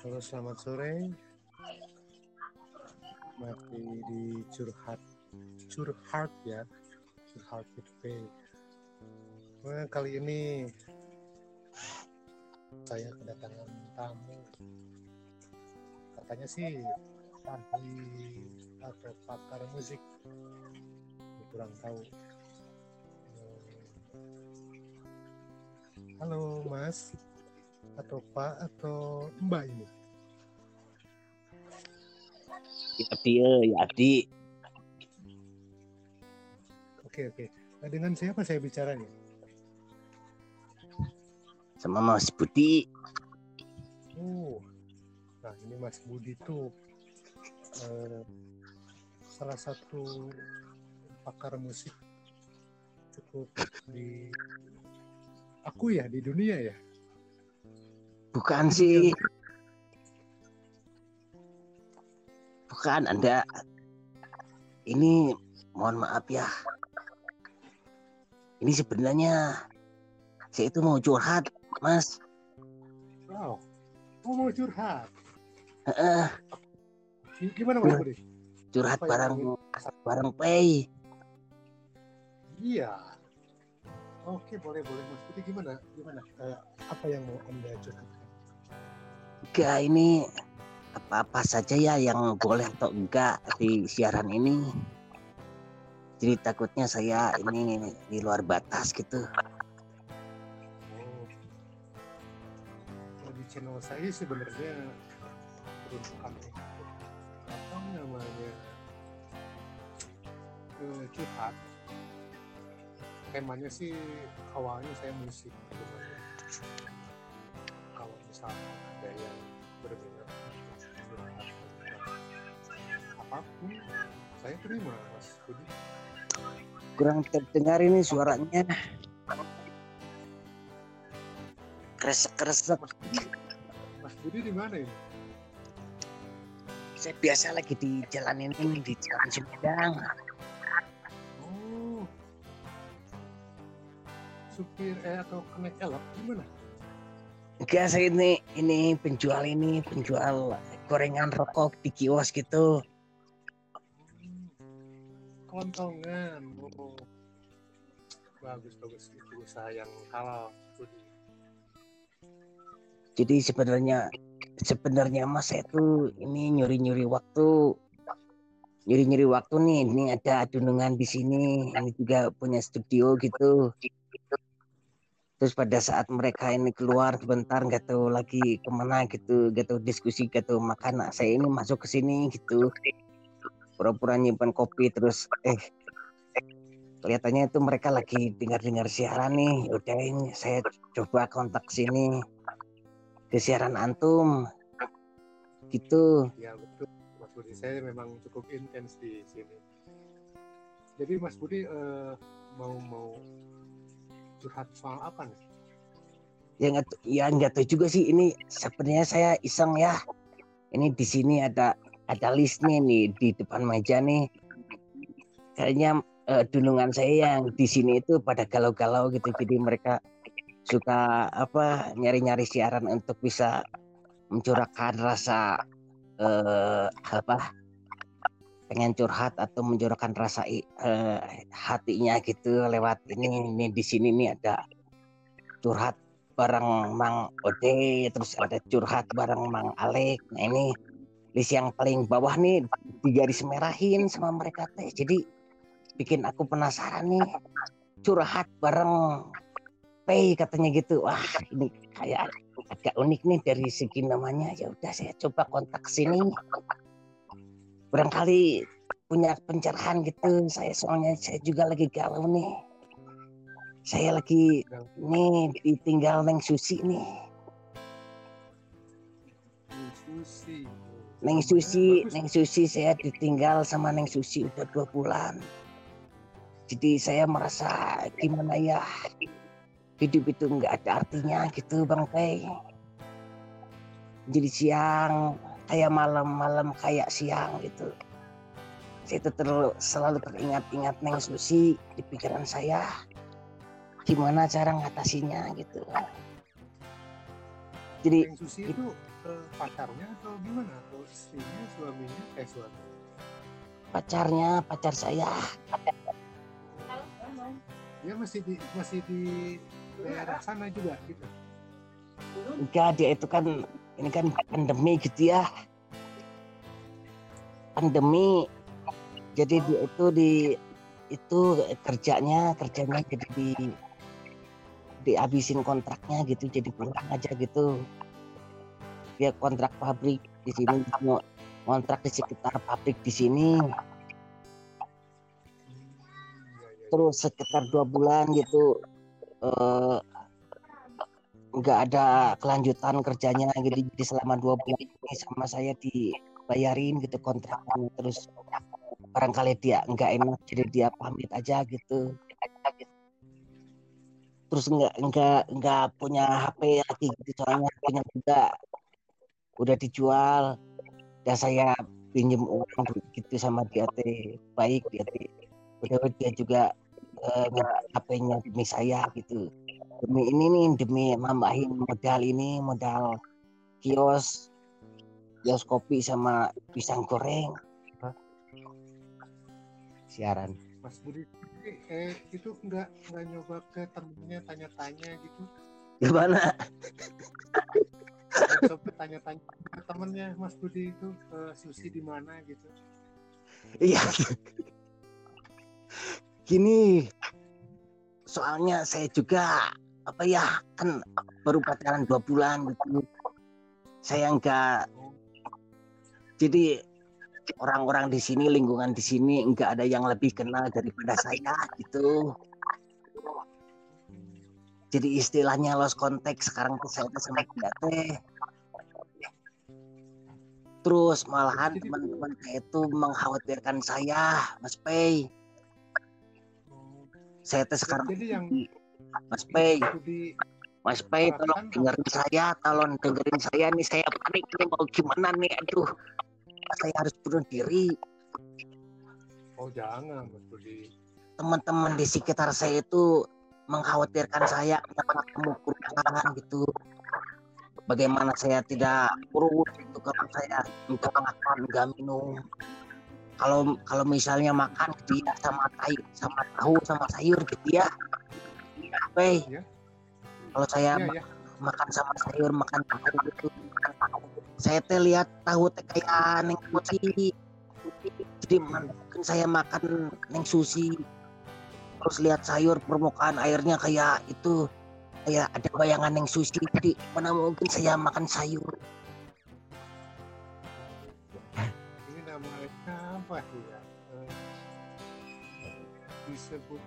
Halo, selamat sore. Masih di curhat, curhat ya, curhat Faye. Nah, kali ini saya kedatangan tamu. Katanya sih ahli atau pakar musik. Kurang tahu. Halo, Mas atau Pak atau Mbak ini? Ya dia, ya Adi. Oke oke. Nah, dengan siapa saya bicaranya? Sama Mas Budi. Oh, nah ini Mas Budi tuh eh, salah satu pakar musik cukup di aku ya di dunia ya. Bukan sih. Bukan Anda. Ini mohon maaf ya. Ini sebenarnya saya itu mau curhat, Mas. Wow, oh, mau curhat. Heeh, G- Gimana Mas Budi? curhat Apa bareng ingin- bareng Pei. Iya. Oke boleh boleh Mas Budi gimana gimana Eh, apa yang mau anda curhatkan? Enggak ini apa-apa saja ya yang boleh atau enggak di siaran ini. Jadi takutnya saya ini di luar batas gitu. Oh. Di channel saya sebenarnya peruntukan untuk apa namanya eh, curhat. Temanya sih awalnya saya musik, misalnya ada yang berminat apa pun, saya terima Mas Budi. Kurang terdengar ini suaranya. Kresek-kresek. Mas Budi, Mas Budi di mana ini? Saya biasa lagi di jalan ini di jalan Sumedang. Oh. Supir eh atau kenek elok gimana? Enggak saya ini ini penjual ini penjual gorengan rokok di kios gitu. Kelontongan. Oh. Bagus bagus itu usaha yang halal. Jadi sebenarnya sebenarnya Mas saya tuh ini nyuri-nyuri waktu. Nyuri-nyuri waktu nih, ini ada adunungan di sini, ini juga punya studio gitu. Terus pada saat mereka ini keluar sebentar nggak tahu lagi ke mana gitu, nggak tahu diskusi nggak tahu makan, nah, saya ini masuk ke sini gitu. Pura-pura nyimpan kopi terus eh kelihatannya itu mereka lagi dengar-dengar siaran nih. Udah ini saya coba kontak sini ke siaran antum gitu Ya betul. Mas Budi saya memang cukup intens di sini. Jadi Mas Budi eh, mau mau curhat soal apa nih? ya nggak ya nggak tahu juga sih. Ini sebenarnya saya iseng ya. Ini di sini ada ada list nih di depan meja nih. Kayaknya eh, dunungan saya yang di sini itu pada galau-galau gitu. Jadi mereka suka apa nyari-nyari siaran untuk bisa mencurahkan rasa eh, apa pengen curhat atau mencurahkan rasa eh, hatinya gitu lewat ini ini di sini nih ada curhat bareng Mang Ode terus ada curhat bareng Mang Alek. Nah ini list yang paling bawah nih di garis merahin sama mereka teh. Jadi bikin aku penasaran nih curhat bareng Pei katanya gitu. Wah ini kayak agak unik nih dari segi namanya. Ya udah saya coba kontak sini barangkali punya pencerahan gitu. Saya soalnya saya juga lagi galau nih. Saya lagi nih ditinggal Neng Susi nih. Neng Susi. Neng Susi Neng Susi saya ditinggal sama Neng Susi udah dua bulan. Jadi saya merasa gimana ya? Hidup itu nggak ada artinya gitu Bang Pei jadi siang kayak malam malam kayak siang gitu. Saya itu terlalu selalu teringat-ingat Neng Susi di pikiran saya gimana cara ngatasinya gitu. Jadi Neng Susi itu eh, pacarnya atau gimana? Atau istrinya suaminya kayak suami? Pacarnya pacar saya. Dia masih di masih di daerah sana juga gitu? Enggak dia itu kan ini kan pandemi gitu ya. Pandemi. Jadi itu di itu kerjanya kerjanya jadi di dihabisin kontraknya gitu jadi pulang aja gitu. Dia kontrak pabrik di sini mau kontrak di sekitar pabrik di sini. Terus sekitar dua bulan gitu eh, nggak ada kelanjutan kerjanya gitu jadi selama dua bulan ini sama saya dibayarin gitu kontraknya. Terus barangkali dia nggak enak jadi dia pamit aja gitu. Terus nggak nggak nggak punya HP lagi gitu soalnya punya juga udah dijual. Dan saya pinjem uang gitu sama dia teh baik dia teh. Udah dia juga eh, HP-nya demi saya gitu demi ini nih demi nambahin modal ini modal kios kios kopi sama pisang goreng. Hah? siaran. Mas Budi eh itu nggak nggak nyoba ke temennya tanya-tanya gitu? Gimana? Coba tanya-tanya ke temennya Mas Budi itu eh, susi di mana gitu? Iya. Gini soalnya saya juga apa ya kan baru pacaran dua bulan gitu. Saya enggak jadi orang-orang di sini lingkungan di sini enggak ada yang lebih kenal daripada saya gitu. Jadi istilahnya lost contact sekarang tuh saya sama dia teh. Terus malahan teman-teman saya itu mengkhawatirkan saya Mas Pei. Saya tuh sekarang jadi yang Mas Pei. Mas Pei tolong Perasaan dengerin saya tolong dengerin saya nih. Saya panik nih mau gimana nih? Aduh saya harus bunuh diri. Oh jangan Mas Budi. Teman-teman di sekitar saya itu mengkhawatirkan saya kenapa kamu kurangan gitu. Bagaimana saya tidak kurus itu kalau saya enggak makan enggak minum. Kalau kalau misalnya makan gitu ya sama tahu sama tahu sama sayur gitu ya Pei Iya. kalau saya iya ya. makan sama sayur makan tahu gitu. Saya teh lihat tahu teh kayak neng sushi. Jadi mungkin saya makan neng sushi terus lihat sayur permukaan airnya kayak itu kayak ada bayangan neng sushi. Jadi mana mungkin saya makan sayur. Ini namanya apa ya? Eh, disebut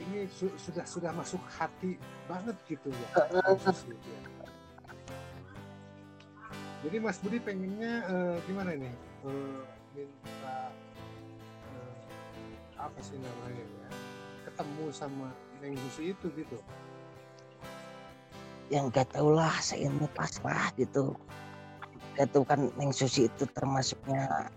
ini su- sudah sudah masuk hati banget gitu ya gitu ya. jadi Mas Budi pengennya eh, gimana nih Eh, minta eh, apa sih namanya ya ketemu sama Neng Susi itu gitu. Yang gak tau lah saya ini pasrah gitu. Itu kan neng susi itu termasuknya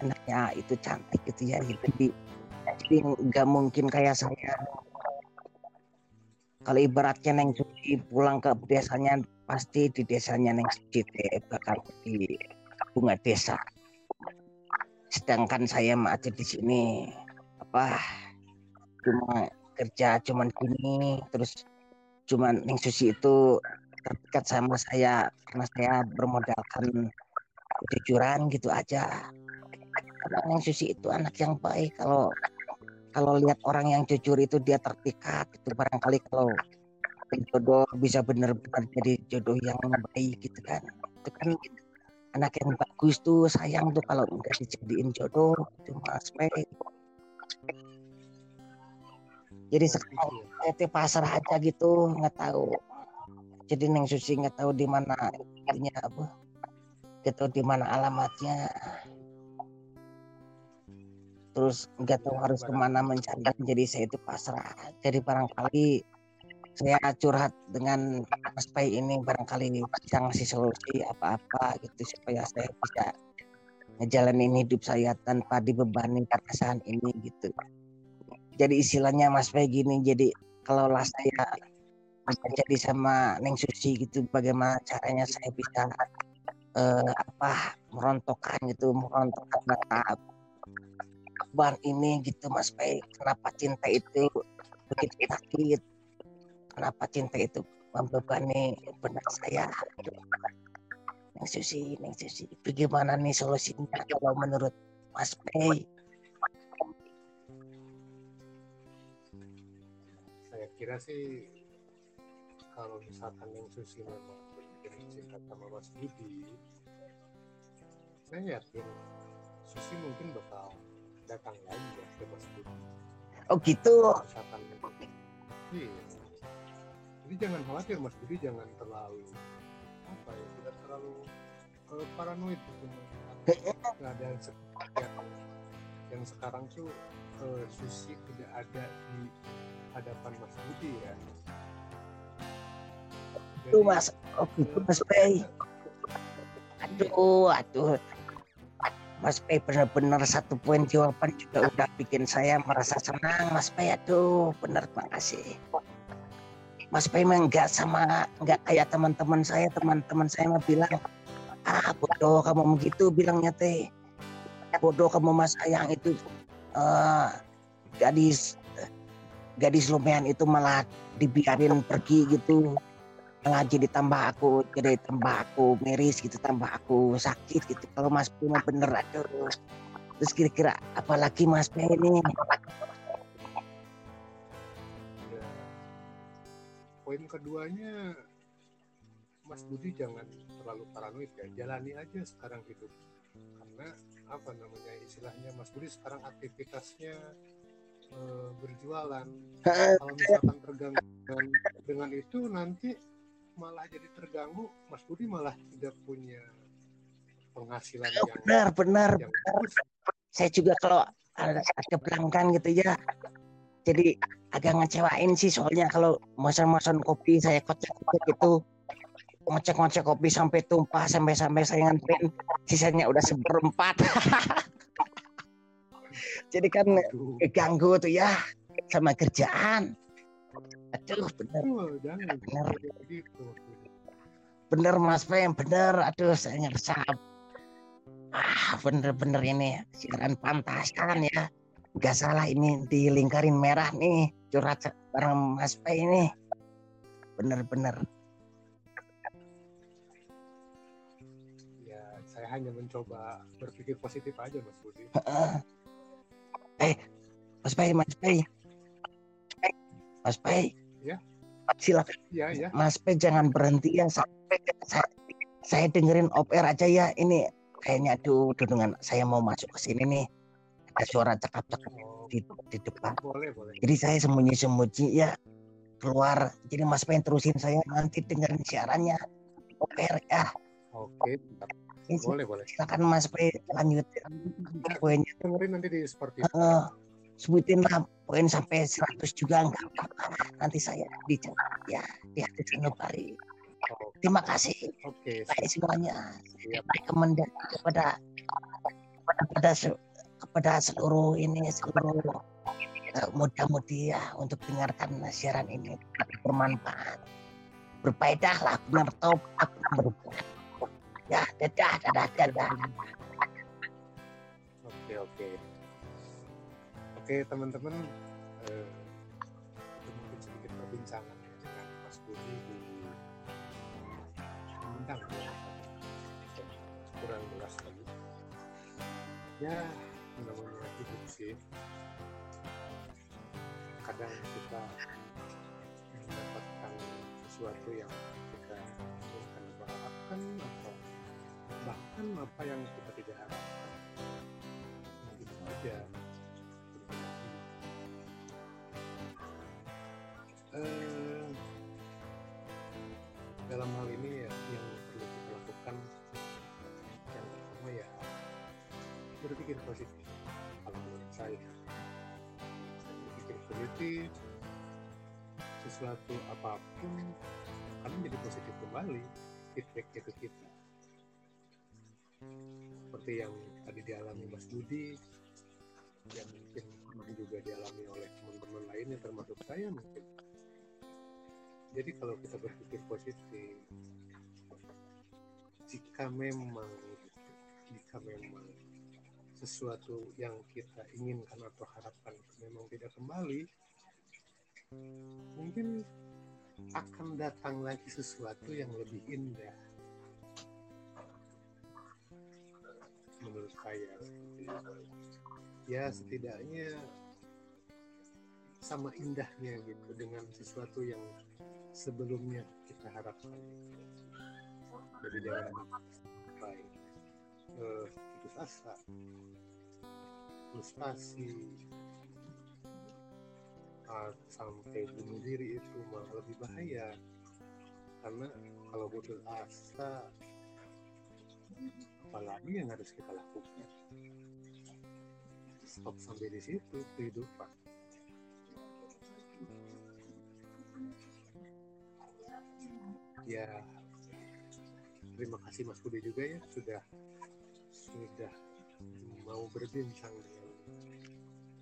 anaknya itu cantik gitu ya jadi jadi nggak mungkin kayak saya. Kalau ibaratnya neng susi pulang ke desanya pasti di desanya neng teh bakal di bunga desa. Sedangkan saya ada di sini. Apa? Cuma kerja cuman gini terus cuman Neng Susi itu terdekat sama saya karena saya bermodalkan kejujuran gitu aja. Karena Neng Susi itu anak yang baik. Kalau kalau lihat orang yang jujur itu dia terpikat itu barangkali kalau jodoh bisa benar-benar jadi jodoh yang baik gitu kan. Itu kan anak yang bagus tuh sayang tuh kalau enggak dijadiin jodoh itu mas baik. Jadi sekarang Gitu teh pasrah aja gitu nggak tahu. Jadi neng susi nggak tahu di mana ininya apa nggak tahu di mana alamatnya terus nggak tahu harus ke mana mencari jadi saya itu pasrah. Jadi barangkali saya curhat dengan Mas Pai ini barangkali bisa ngasih solusi apa-apa gitu supaya saya bisa ngejalanin hidup saya tanpa dibebani perasaan ini gitu. Jadi istilahnya Mas Pai gini jadi kalau lah saya jadi sama Neng Susi gitu bagaimana caranya saya bisa uh, apa merontokkan gitu merontokkan ban ini gitu Mas Pai kenapa cinta itu begitu sakit? Kenapa cinta itu membebani benak saya? Neng Susi Neng Susi. Bagaimana nih solusinya kalau menurut Mas Pai saya kira sih kalau misalkan yang Susi memang cinta sama Mas Budi saya yakin Susi mungkin bakal datang lagi ya ke oh gitu? Misalkan iya. Jadi jangan khawatir Mas. Budi jangan terlalu apa ya tidak terlalu uh, paranoid. Gitu nggak ada yang, yang sekarang tuh uh, Susi tidak ada di hadapan Mas Budi ya. Itu mas. Oh gitu mas Pei aduh aduh Mas Pei benar-benar satu poin jawaban juga udah bikin saya merasa senang Mas Pei aduh benar makasih Mas Pei memang nggak sama nggak kayak teman-teman saya. Teman-teman saya mah bilang ah bodoh kamu begitu bilangnya teh bodoh kamu mas. Sayang itu uh, gadis gadis lumayan itu malah dibiarin pergi gitu malah jadi tambah aku jadi tambah aku miris gitu tambah aku sakit gitu. Kalau Mas P bener aduh. Terus kira-kira apalagi Mas P ini? Ya, poin keduanya Mas Budi jangan terlalu paranoid ya. Jalani aja sekarang hidup karena apa namanya istilahnya Mas Budi sekarang aktivitasnya e, berjualan. Kalau misalkan terganggu dengan, dengan itu nanti malah jadi terganggu Mas Budi malah tidak punya penghasilan oh, yang benar benar, yang benar. saya juga kalau ada, ada pelanggan gitu ya jadi agak ngecewain sih soalnya kalau masan-masan kopi saya kocek-kocek gitu ngecek-ngecek kopi sampai tumpah sampai-sampai saya nganterin sisanya udah seperempat. Jadi kan ganggu tuh ya sama kerjaan aduh bener. Oh, jangan bener. gitu. bener mas Pem bener. Aduh saya ngerasa ah bener-bener ini siaran pantasan ya. Nggak salah ini di lingkarin merah nih curhat bareng mas P ini. Bener-bener. Ya saya hanya mencoba berpikir positif aja mas Budi. Eh mas P mas P Mas Pai. Ya. Silakan. Ya, ya. Mas Pai jangan berhenti ya. Saya, saya, saya dengerin op air aja ya. Ini kayaknya aduh dengan saya mau masuk ke sini nih. Ada suara cakap-cakap oh. di, di depan. Boleh, boleh. Jadi saya sembunyi-sembunyi ya keluar. Jadi Mas Pai terusin saya nanti dengerin siarannya op air ya. Oke. Boleh, boleh. Silakan Mas Pai lanjut. Dengerin nanti di seperti uh, sebutin lah poin sampai 100 juga enggak apa-apa. Nanti saya dicatat ya di hati Sanubari terima kasih. Oke, baik semuanya. Saya rekomendasi kepada kepada kepada seluruh ini seluruh uh, muda-mudi ya untuk dengarkan siaran ini. Bermanfaat. Berfaedah lah benar top berbuat. Ya dadah dadah dadah. Oke oke Oke teman-teman, itu mungkin sedikit perbincangan dengan Mas Budi di Bintang ya, kurang jelas tadi. Ya, namanya hidup sih. Kadang kita mendapatkan sesuatu yang kita inginkan harapkan atau bahkan apa yang kita tidak harapkan. Mungkin saja berpikir positif kalau menurut saya saya berpikir positif sesuatu apa pun akan menjadi positif kembali feedbacknya ke kita. Seperti yang tadi dialami Mas Budi yang mungkin juga dialami oleh teman-teman lainnya termasuk saya mungkin. Jadi kalau kita berpikir positif jika memang jika memang sesuatu yang kita inginkan atau harapkan memang tidak kembali mungkin akan datang lagi sesuatu yang lebih indah. Menurut saya ya setidaknya sama indahnya gitu dengan sesuatu yang sebelumnya kita harapkan. Jadi jangan baik uh, asa. Frustasi. Uh, sampai bunuh diri itu malah lebih bahaya. Karena kalau putus asa apalagi yang harus kita lakukan? Stop sampai di situ kehidupan. Ya terima kasih Mas Budi juga ya sudah sudah mau berbincang dengan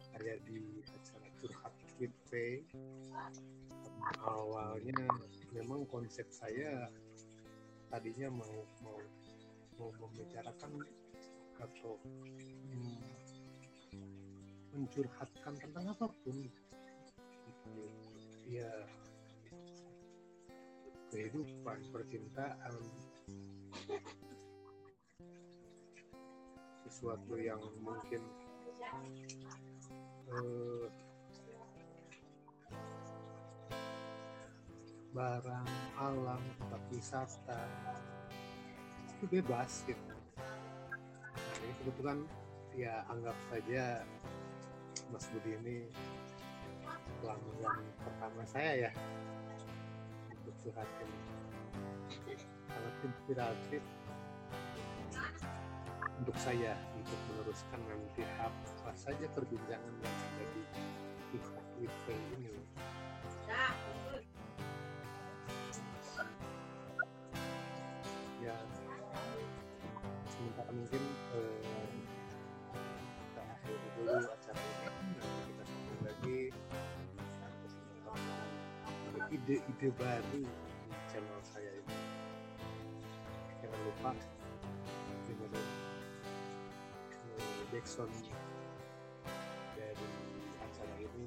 saya di acara curhat with awalnya memang konsep saya tadinya mau mau mau membicarakan atau hmm, mencurhatkan tentang apa pun. Ya kehidupan percintaan sesuatu yang mungkin eh, barang alam tempat wisata itu bebas gitu. Nah, ini kebetulan ya anggap saja Mas Budi ini pelanggan pertama saya ya. Untuk curhat ini. Sangat inspiratif untuk saya untuk meneruskan nanti apa saja perbincangan yang ada di TikTok ini. Ya sementara mungkin eh, kita akhiri dulu acara ini nanti kita sambung lagi ide-ide baru di channel saya ini. Jangan lupa backsound dari acara ini